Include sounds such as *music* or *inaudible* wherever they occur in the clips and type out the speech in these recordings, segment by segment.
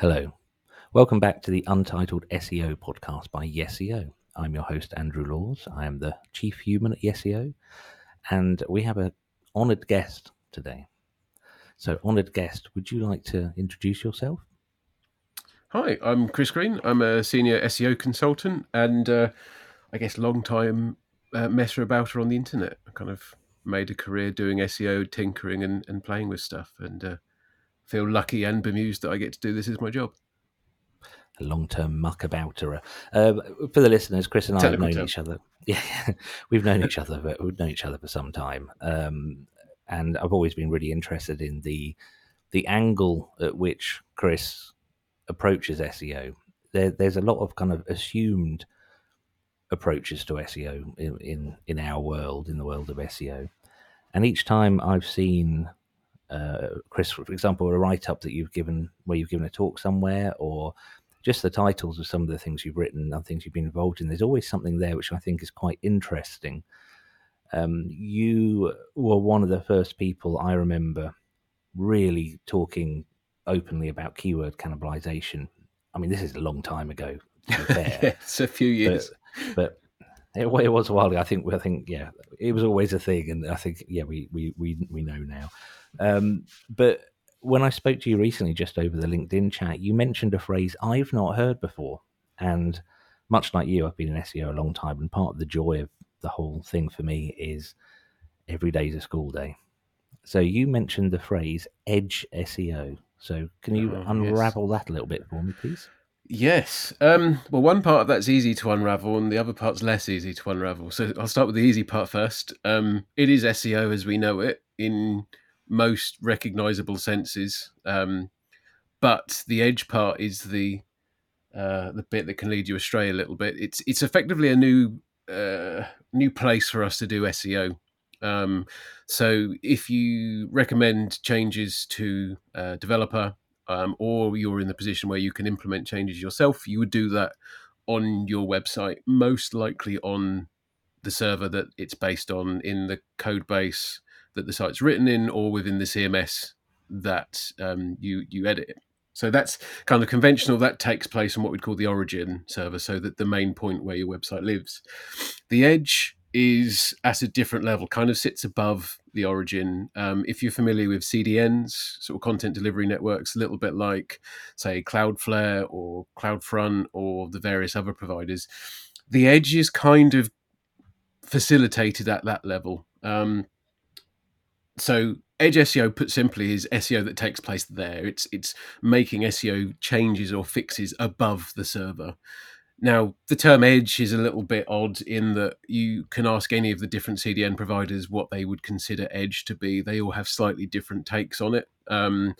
Hello. Welcome back to the Untitled SEO podcast by YesEO. I'm your host, Andrew Laws. I am the chief human at YesEO, and we have an honoured guest today. So, honoured guest, would you like to introduce yourself? Hi, I'm Chris Green. I'm a senior SEO consultant and uh, I guess long time uh, messer abouter on the internet. I kind of made a career doing SEO, tinkering, and, and playing with stuff, and uh, feel lucky and bemused that I get to do this as my job. A long-term muckabouterer. Um, for the listeners, Chris and I have known term. each other. *laughs* Yeah, we've known each other. But we've known each other for some time, um, and I've always been really interested in the the angle at which Chris approaches SEO. There, there's a lot of kind of assumed approaches to SEO in, in in our world, in the world of SEO, and each time I've seen uh, Chris, for example, a write up that you've given where you've given a talk somewhere, or just the titles of some of the things you've written and things you've been involved in, there's always something there which I think is quite interesting. Um, you were one of the first people I remember really talking openly about keyword cannibalization. I mean, this is a long time ago. *laughs* yeah, it's a few years, but, but it, it, was a while ago. I think. I think. Yeah, it was always a thing, and I think. Yeah, we we we we know now. Um, but when I spoke to you recently, just over the LinkedIn chat, you mentioned a phrase I've not heard before. And much like you, I've been in SEO a long time. And part of the joy of the whole thing for me is every day's a school day. So you mentioned the phrase edge SEO. So can you oh, unravel yes. that a little bit for me, please? Yes. Um, well, one part of that's easy to unravel, and the other part's less easy to unravel. So I'll start with the easy part first. Um, it is SEO as we know it in most recognizable senses. Um, but the edge part is the uh, the bit that can lead you astray a little bit. It's it's effectively a new uh, new place for us to do SEO. Um, so if you recommend changes to a developer, um, or you're in the position where you can implement changes yourself, you would do that on your website, most likely on the server that it's based on in the code base that the site's written in or within the CMS that um, you you edit it. So that's kind of conventional. That takes place on what we'd call the origin server, so that the main point where your website lives. The edge is at a different level, kind of sits above the origin. Um, if you're familiar with CDNs, sort of content delivery networks, a little bit like, say, Cloudflare or CloudFront or the various other providers, the edge is kind of facilitated at that level. Um, so edge SEO, put simply, is SEO that takes place there. It's it's making SEO changes or fixes above the server. Now, the term edge is a little bit odd in that you can ask any of the different CDN providers what they would consider edge to be. They all have slightly different takes on it. Um,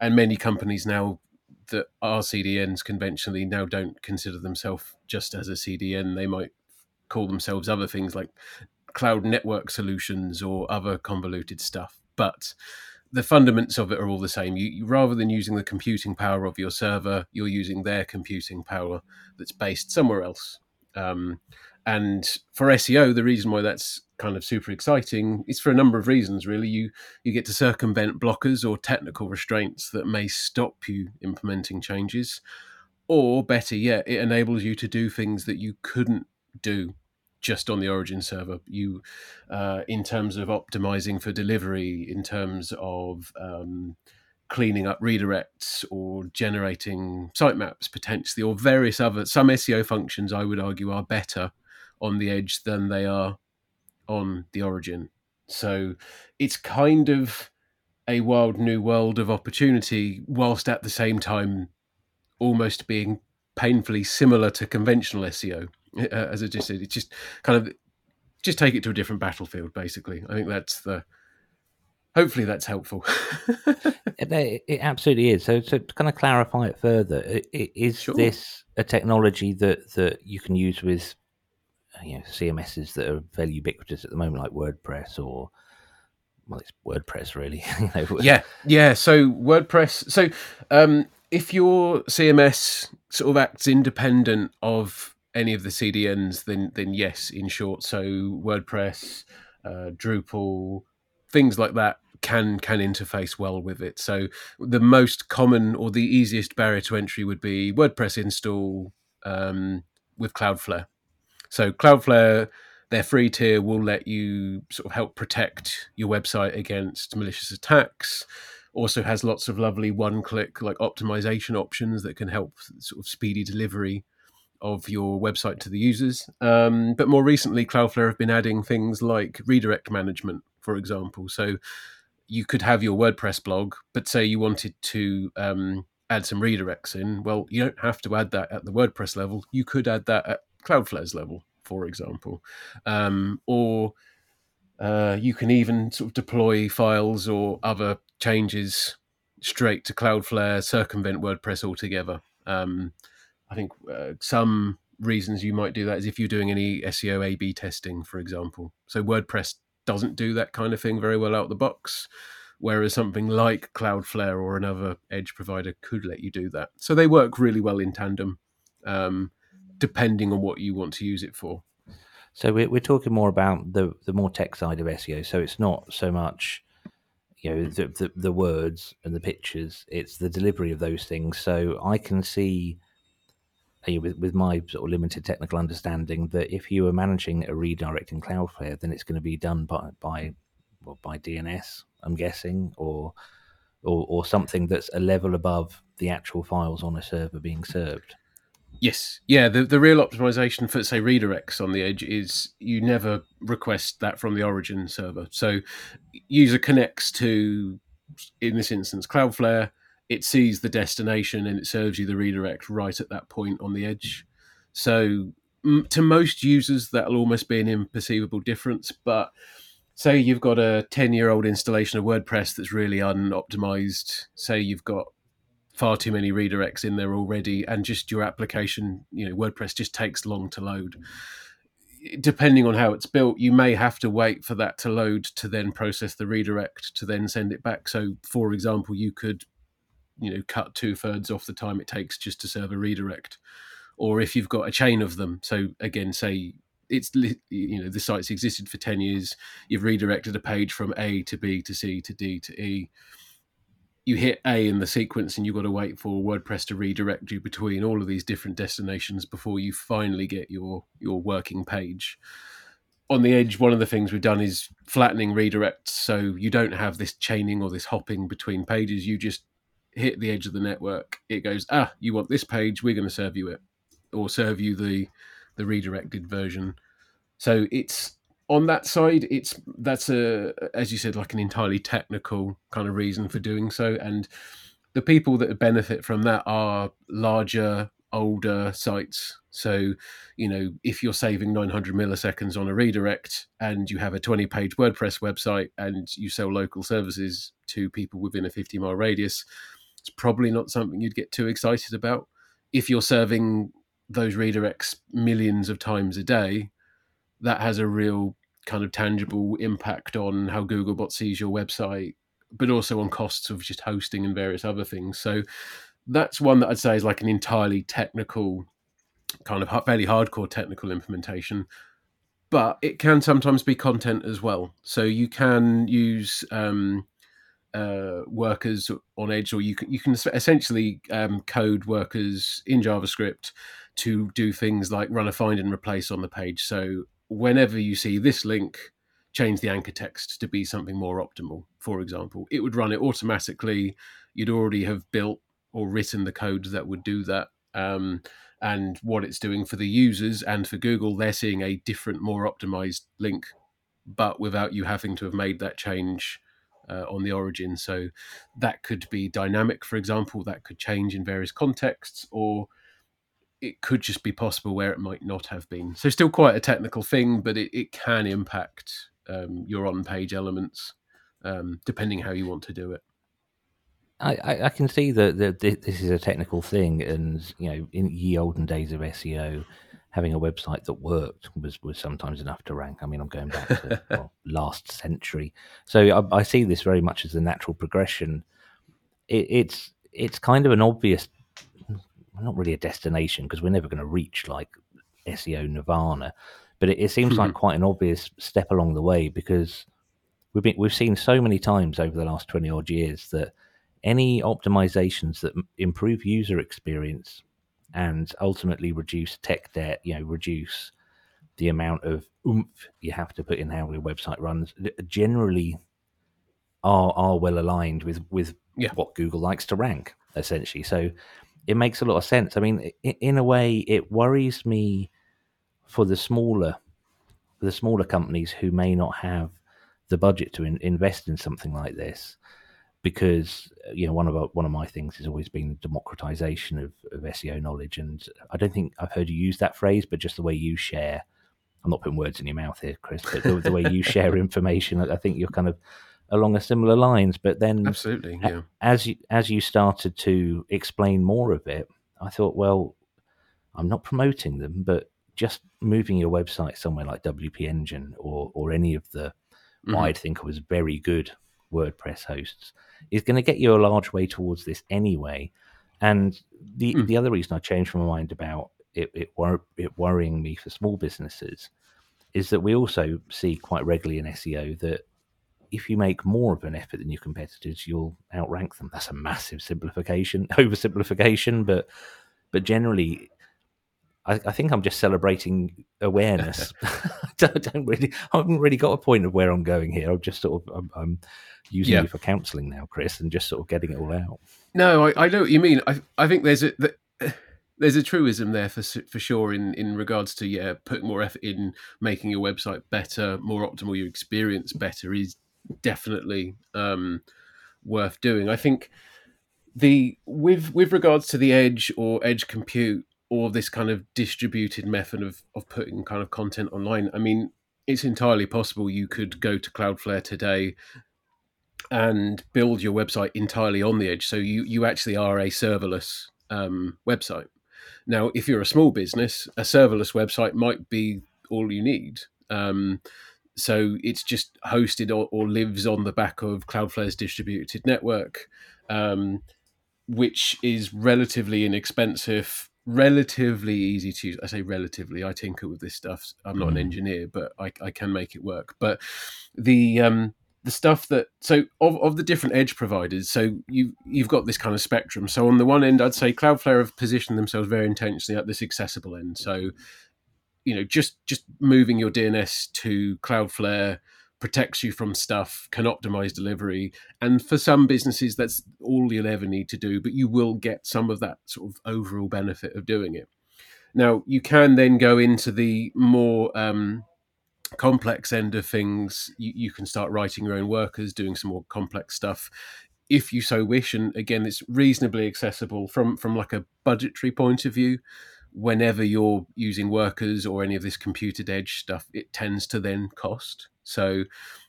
and many companies now that are CDNs conventionally now don't consider themselves just as a CDN. They might call themselves other things like cloud network solutions or other convoluted stuff. But the fundaments of it are all the same. You, you, rather than using the computing power of your server, you're using their computing power that's based somewhere else. Um, and for SEO, the reason why that's kind of super exciting is for a number of reasons. Really, you you get to circumvent blockers or technical restraints that may stop you implementing changes, or better yet, it enables you to do things that you couldn't do just on the origin server you uh, in terms of optimizing for delivery in terms of um, cleaning up redirects or generating sitemaps potentially or various other some seo functions i would argue are better on the edge than they are on the origin. So it's kind of a wild new world of opportunity whilst at the same time almost being painfully similar to conventional seo uh, as I just said. It's just kind of just take it to a different battlefield. Basically, I think that's the. Hopefully, that's helpful. *laughs* it, it, absolutely is. So, so to kind of clarify it further, is sure. this a technology that that you can use with you know CMSs that are fairly ubiquitous at the moment, like WordPress or well, it's WordPress really. *laughs* yeah, yeah. So WordPress. So um, if your CMS sort of acts independent of any of the CDNs, then then yes, in short. So WordPress, uh, Drupal, things like that can can interface well with it. So the most common or the easiest barrier to entry would be WordPress install um, with Cloudflare. So Cloudflare, their free tier will let you sort of help protect your website against malicious attacks. Also has lots of lovely one-click like optimization options that can help sort of speedy delivery of your website to the users. Um, but more recently, Cloudflare have been adding things like redirect management, for example. So you could have your WordPress blog, but say you wanted to um, add some redirects in. Well, you don't have to add that at the WordPress level. You could add that at Cloudflare's level, for example, um, or uh, you can even sort of deploy files or other changes straight to Cloudflare, circumvent WordPress altogether. Um, I think uh, some reasons you might do that is if you're doing any SEO A/B testing, for example. So WordPress doesn't do that kind of thing very well out the box, whereas something like Cloudflare or another edge provider could let you do that. So they work really well in tandem, um, depending on what you want to use it for. So we're, we're talking more about the the more tech side of SEO. So it's not so much you know the, the, the words and the pictures; it's the delivery of those things. So I can see Uh, with, with my sort of limited technical understanding that if you are managing a redirect in Cloudflare, then it's going to be done by by well, by DNS, I'm guessing, or, or or something that's a level above the actual files on a server being served. Yes, yeah. The the real optimization for say redirects on the edge is you never request that from the origin server. So user connects to, in this instance, Cloudflare it sees the destination and it serves you the redirect right at that point on the edge. So m- to most users, that'll almost be an imperceivable difference. But say you've got a 10 year old installation of WordPress that's really unoptimized, say you've got far too many redirects in there already, and just your application, you know, WordPress just takes long to load. Depending on how it's built, you may have to wait for that to load to then process the redirect to then send it back. So, for example, you could you know cut two thirds off the time it takes just to serve a redirect. Or if you've got a chain of them. So again say it's you know the site's existed for 10 years you've redirected a page from a to b to c to d to e. You hit a in the sequence and you've got to wait for wordpress to redirect you between all of these different destinations before you finally get your your working page. On the edge one of the things we've done is flattening redirects. So you don't have this chaining or this hopping between pages. You just hit the edge of the network, it goes, ah, you want this page, we're going to serve you it, or serve you the the redirected version. So it's on that side, it's that's a as you said, like an entirely technical kind of reason for doing so, and the people that benefit from that are larger, older sites. So, you know, if you're saving 900 milliseconds on a redirect and you have a 20 page WordPress website and you sell local services to people within a 50 mile radius, it's probably not something you'd get too excited about. If you're serving those redirects millions of times a day, that has a real kind of tangible impact on how Googlebot sees your website, but also on costs of just hosting and various other things. So that's one that I'd say is like an entirely technical, kind of fairly hardcore technical implementation. But it can sometimes be content as well. So you can use um, uh, workers on Edge, or you can you can essentially um, code workers in JavaScript to do things like run a find and replace on the page. So whenever you see this link, change the anchor text to be something more optimal. For example, it would run it automatically. You'd already have built or written the code that would do that. Um, and what it's doing for the users and for Google, they're seeing a different, more optimized link, but without you having to have made that change uh, on the origin. So that could be dynamic, for example, that could change in various contexts, or it could just be possible where it might not have been. So still quite a technical thing, but it, it can impact um, your on-page elements um, depending how you want to do it. I, I, can see that, that this is a technical thing, and you know, in ye olden days of SEO, having a website that worked was, was sometimes enough to rank. I mean, I'm going back to *laughs* well, last century, so I, I, see this very much as a natural progression. It, it's it's kind of an obvious, not really a destination because we're never going to reach like SEO nirvana, but it, it seems mm-hmm. like quite an obvious step along the way because we've been we've seen so many times over the last twenty odd years that any optimizations that improve user experience and ultimately reduce tech debt, you know, reduce the amount of oomph you have to put in how your website runs, generally are are well aligned with with yeah. what Google likes to rank essentially. So it makes a lot of sense. I mean, in a way, it worries me for the smaller the smaller companies who may not have the budget to in, invest in something like this because you know one of our, one of my things has always been democratization of, of SEO knowledge, and I don't think I've heard you use that phrase, but just the way you share. I'm not putting words in your mouth here, Chris, but the, the way you share *laughs* information, I think you're kind of along a similar lines. But then, absolutely, yeah. As you as you started to explain more of it, I thought, well, I'm not promoting them, but just moving your website somewhere like WP Engine or or any of the mm-hmm. I'd think I was very good WordPress hosts is going to get you a large way towards this anyway. And the mm. the other reason I changed my mind about it it, wor- it worrying me for small businesses is that we also see quite regularly in SEO that if you make more of an effort than your competitors, you'll outrank them. That's a massive simplification, *laughs* oversimplification, but but generally I, I, think I'm just celebrating awareness. I, *laughs* *laughs* don't, don't, really, I haven't really got a point of where I'm going here. I'm just sort of, I'm, I'm using yeah. you for counselling now, Chris, and just sort of getting it all out. No, I, I know what you mean. I, I think there's a the, *sighs* there's a truism there for for sure in in regards to yeah, putting more effort in making your website better, more optimal, your experience better is definitely um, worth doing. I think the with with regards to the edge or edge compute or this kind of distributed method of, of putting kind of content online. I mean, it's entirely possible you could go to Cloudflare today and build your website entirely on the edge. So you, you actually are a serverless um, website. Now, if you're a small business, a serverless website might be all you need. Um, so it's just hosted or, or, lives on the back of Cloudflare's distributed network, um, which is relatively inexpensive relatively easy to use. I say relatively. I tinker with this stuff. I'm not mm. an engineer, but I, I can make it work. But the um, the stuff that so of, of the different edge providers, so you you've got this kind of spectrum. So on the one end, I'd say Cloudflare have positioned themselves very intentionally at this accessible end. So you know, just just moving your DNS to Cloudflare protects you from stuff, can optimize delivery. And for some businesses, that's all you'll ever need to do, but you will get some of that sort of overall benefit of doing it. Now, you can then go into the more um, complex end of things. You, you can start writing your own workers, doing some more complex stuff if you so wish. And again, it's reasonably accessible from, from like a budgetary point of view whenever you're using workers or any of this computed edge stuff, it tends to then cost. So,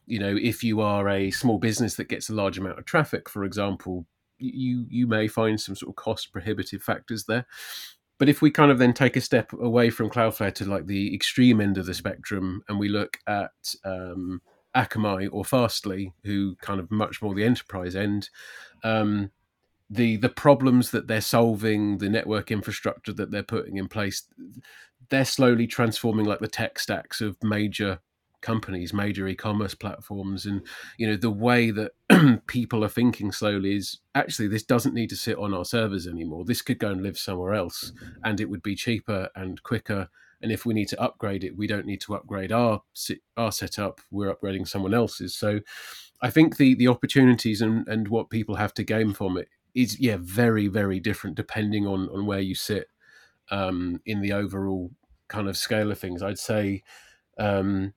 you know, if you are a small business that gets a large amount of traffic, for example, you you may find some sort of cost prohibitive factors there. But if we kind of then take a step away from Cloudflare to like the extreme end of the spectrum, and we look at um, Akamai or Fastly, who kind of much more the enterprise end, um, the the problems that they're solving, the network infrastructure that they're putting in place, they're slowly transforming like the tech stacks of major companies, major e-commerce platforms, and you know the way that *clears throat* people are thinking slowly is actually this doesn't need to sit on our servers anymore. This could go and live somewhere else, and it would be cheaper and quicker. And if we need to upgrade it, we don't need to upgrade our our setup. We're upgrading someone else's. So, I think the the opportunities and and what people have to gain from it is yeah very very different depending on on where you sit um, in the overall kind of scale of things. I'd say um,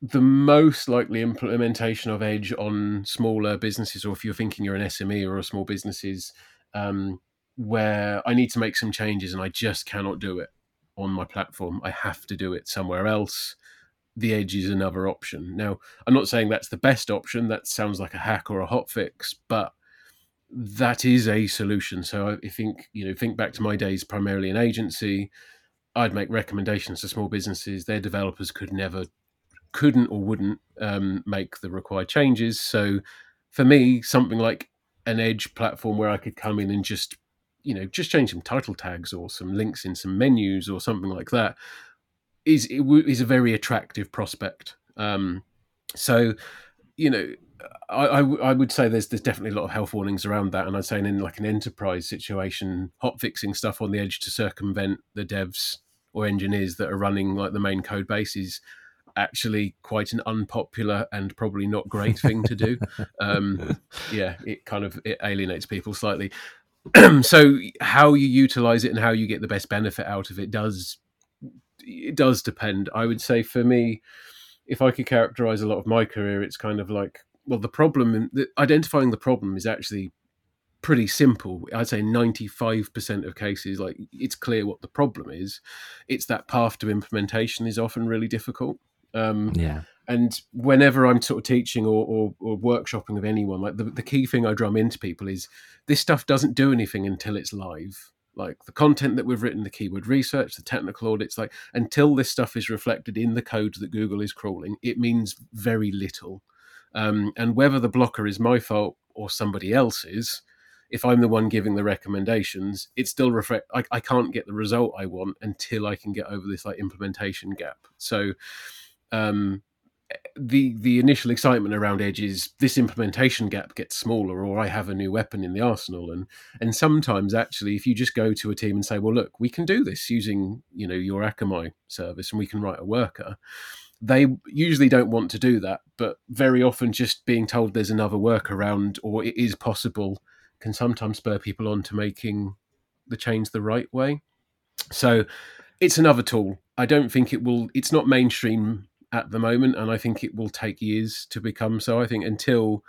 the most likely implementation of Edge on smaller businesses, or if you're thinking you're an SME or a small business, is um, where I need to make some changes and I just cannot do it on my platform. I have to do it somewhere else. The Edge is another option. Now, I'm not saying that's the best option. That sounds like a hack or a hot fix, but that is a solution. So I think you know, think back to my days primarily in agency. I'd make recommendations to small businesses. Their developers could never couldn't or wouldn't um, make the required changes. So for me, something like an Edge platform where I could come in and just, you know, just change some title tags or some links in some menus or something like that is is a very attractive prospect. Um, so you know, I, I, I, would say there's there's definitely a lot of health warnings around that, and I'd say in like an enterprise situation, hot fixing stuff on the edge to circumvent the devs or engineers that are running like the main code base is actually quite an unpopular and probably not great thing to do. *laughs* Um, yeah, it kind of it alienates people slightly. *clears throat* so how you utilize it and how you get the best benefit out of it does it does depend. I would say for me, if I could characterize a lot of my career, it's kind of like well, the problem, the, identifying the problem is actually pretty simple. I'd say 95% of cases, like it's clear what the problem is. It's that path to implementation is often really difficult. Um, yeah. And whenever I'm sort of teaching or, or, or workshopping with anyone, like the, the key thing I drum into people is this stuff doesn't do anything until it's live like the content that we've written, the keyword research, the technical audits, like until this stuff is reflected in the code that Google is crawling, it means very little. Um, and whether the blocker is my fault or somebody else's, if I'm the one giving the recommendations, it still reflect. I, I can't get the result I want until I can get over this like implementation gap. So, um, the the initial excitement around Edge is this implementation gap gets smaller, or I have a new weapon in the arsenal, and and sometimes actually, if you just go to a team and say, well, look, we can do this using you know your Akamai service, and we can write a worker they usually don't want to do that, but very often just being told there's another workaround or it is possible can sometimes spur people on to making the change the right way. So it's another tool. I don't think it will, it's not mainstream at the moment, and I think it will take years to become so. I think until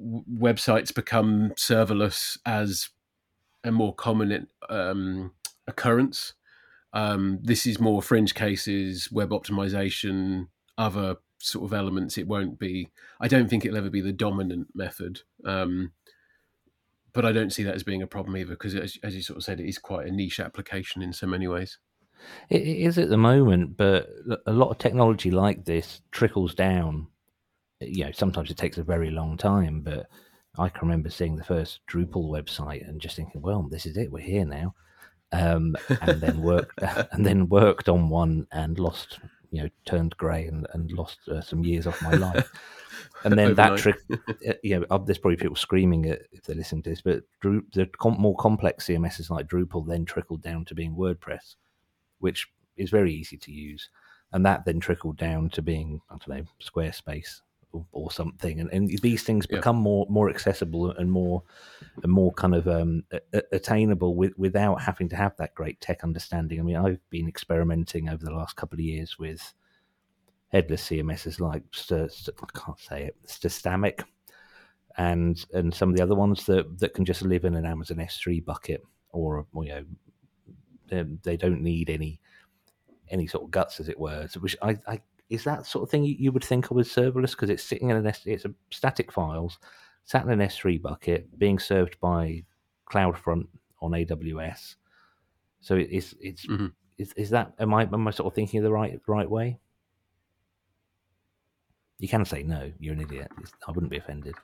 websites become serverless as a more common um, occurrence, um, this is more fringe cases, web optimization, other sort of elements. It won't be. I don't think it'll ever be the dominant method. Um, but I don't see that as being a problem either, because as, as, you sort of said, it is quite a niche application in so many ways. It is at the moment, but a lot of technology like this trickles down. You know, sometimes it takes a very long time, but I can remember seeing the first Drupal website and just thinking, "Well, this is it. We're here now." Um, and then worked *laughs* and then worked on one and lost, you know, turned grey and, and lost uh, some years off my life. And then that trick, uh, you know, there's probably people screaming it if they listen to this, but Dru- the com- more complex CMSs like Drupal then trickled down to being WordPress, which is very easy to use. And that then trickled down to being, I don't know, Squarespace or, something, and, and these things become yeah. more more accessible and more and more kind of um, attainable with, without having to have that great tech understanding. I mean, I've been experimenting over the last couple of years with headless CMSs like St- St- I can't say it, Stastamic, and and some of the other ones that that can just live in an Amazon S3 bucket, or, or you know, they, they, don't need any any sort of guts, as it were. So, which I, I is that sort of thing you, would think of as serverless because it's sitting in an S, it's a static files sat in an S3 bucket being served by CloudFront on AWS. So it's it's mm-hmm. is, is that am I am I sort of thinking of the right right way? You can say no. You're an idiot. I wouldn't be offended.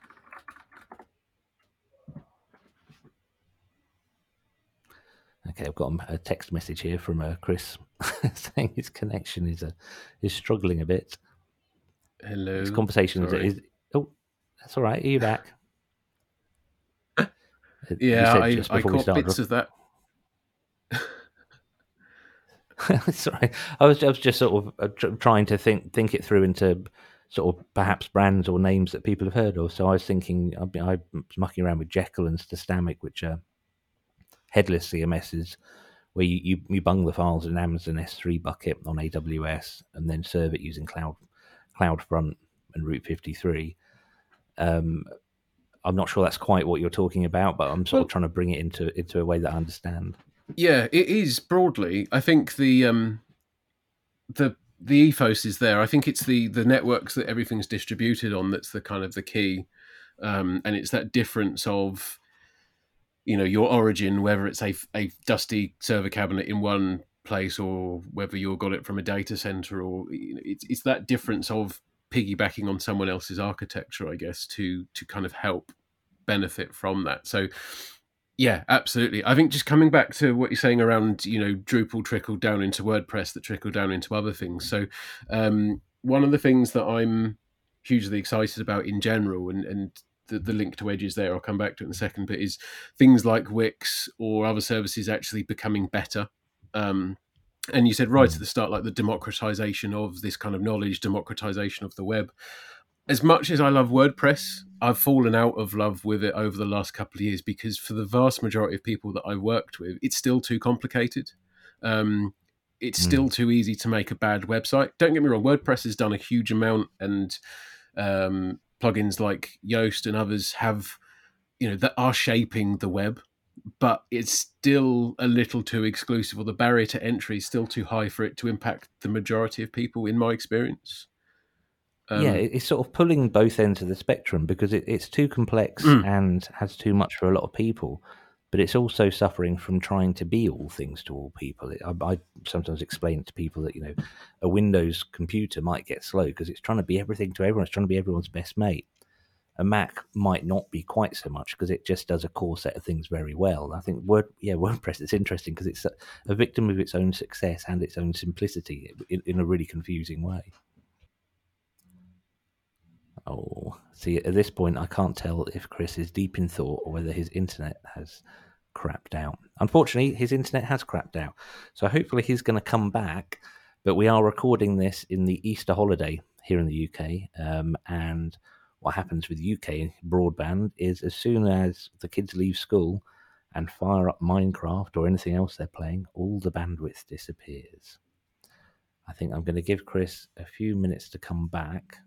Okay, I've got a text message here from uh, Chris *laughs* saying his connection is uh, is struggling a bit. Hello. His conversation is, is, oh, that's all right. Are you back? *laughs* yeah, I, I caught bits of that. *laughs* Sorry, I was I was just sort of uh, trying to think think it through into sort of perhaps brands or names that people have heard of. So I was thinking I, I was mucking around with Jekyll and Stastamic, which are headless CMSs where you, you, you bung the files in Amazon S3 bucket on AWS and then serve it using Cloud CloudFront and Route 53. Um, I'm not sure that's quite what you're talking about, but I'm sort well, of trying to bring it into into a way that I understand. Yeah, it is broadly. I think the um, the the ethos is there. I think it's the the networks that everything's distributed on that's the kind of the key, um, and it's that difference of you know your origin, whether it's a, a dusty server cabinet in one place or whether you got it from a data center, or you know, it's it's that difference of piggybacking on someone else's architecture, I guess, to to kind of help benefit from that. So yeah, absolutely. I think just coming back to what you're saying around, you know, Drupal trickled down into WordPress that trickled down into other things. So um, one of the things that I'm hugely excited about in general, and and the, the link to edges there, I'll come back to it in a second, but is things like Wix or other services actually becoming better. Um, and you said right at hmm. the start, like the democratization of this kind of knowledge, democratization of the web. As much as I love WordPress, I've fallen out of love with it over the last couple of years because for the vast majority of people that I've worked with, it's still too complicated. Um, it's mm. still too easy to make a bad website. Don't get me wrong, WordPress has done a huge amount, and um, plugins like Yoast and others have, you know, that are shaping the web but it's still a little too exclusive, or the barrier to entry is still too high for it to impact the majority of people, in my experience. Um, yeah, it's sort of pulling both ends of the spectrum because it, it's too complex mm. and has too much for a lot of people, but it's also suffering from trying to be all things to all people. I, I sometimes explain to people that you know a Windows computer might get slow because it's trying to be everything to everyone. It's trying to be everyone's best mate a Mac might not be quite so much because it just does a core set of things very well. I think Word, yeah, *laughs* WordPress is interesting because it's a, a, victim of its own success and its own simplicity in, in, a really confusing way. Oh, see, at this point, I can't tell if Chris is deep in thought or whether his internet has crapped out. Unfortunately, his internet has crapped out, so hopefully he's going to come back. But we are recording this in the Easter holiday here in the UK, um, and what happens with UK broadband is as soon as the kids leave school and fire up Minecraft or anything else they're playing, all the bandwidth disappears. I think I'm going to give Chris a few minutes to come back.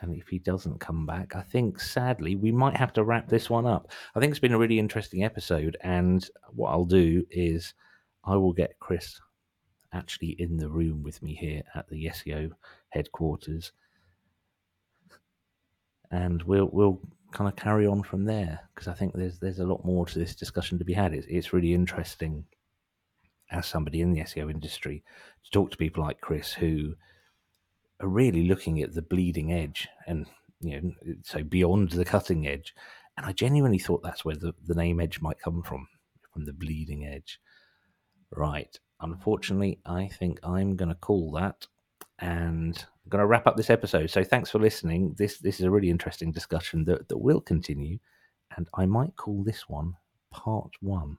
And if he doesn't come back, I think sadly we might have to wrap this one up. I think it's been a really interesting episode. And what I'll do is I will get Chris actually in the room with me here at the SEO headquarters and we'll we'll kind of carry on from there because I think there's there's a lot more to this discussion to be had. It's it's really interesting as somebody in the SEO industry to talk to people like Chris who are really looking at the bleeding edge and you know so beyond the cutting edge. And I genuinely thought that's where the, the name edge might come from, from the bleeding edge. Right. Unfortunately, I think I'm going to call that and I'm going to wrap up this episode. So thanks for listening. This this is a really interesting discussion that, that will continue, and I might call this one part one.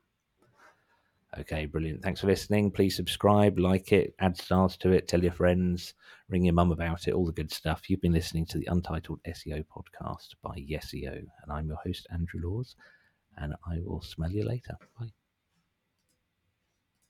Okay, brilliant. Thanks for listening. Please subscribe, like it, add stars to it, tell your friends, ring your mum about it, all the good stuff. You've been listening to the Untitled SEO podcast by Yeseo, and I'm your host, Andrew Laws, and I will smell you later. Bye.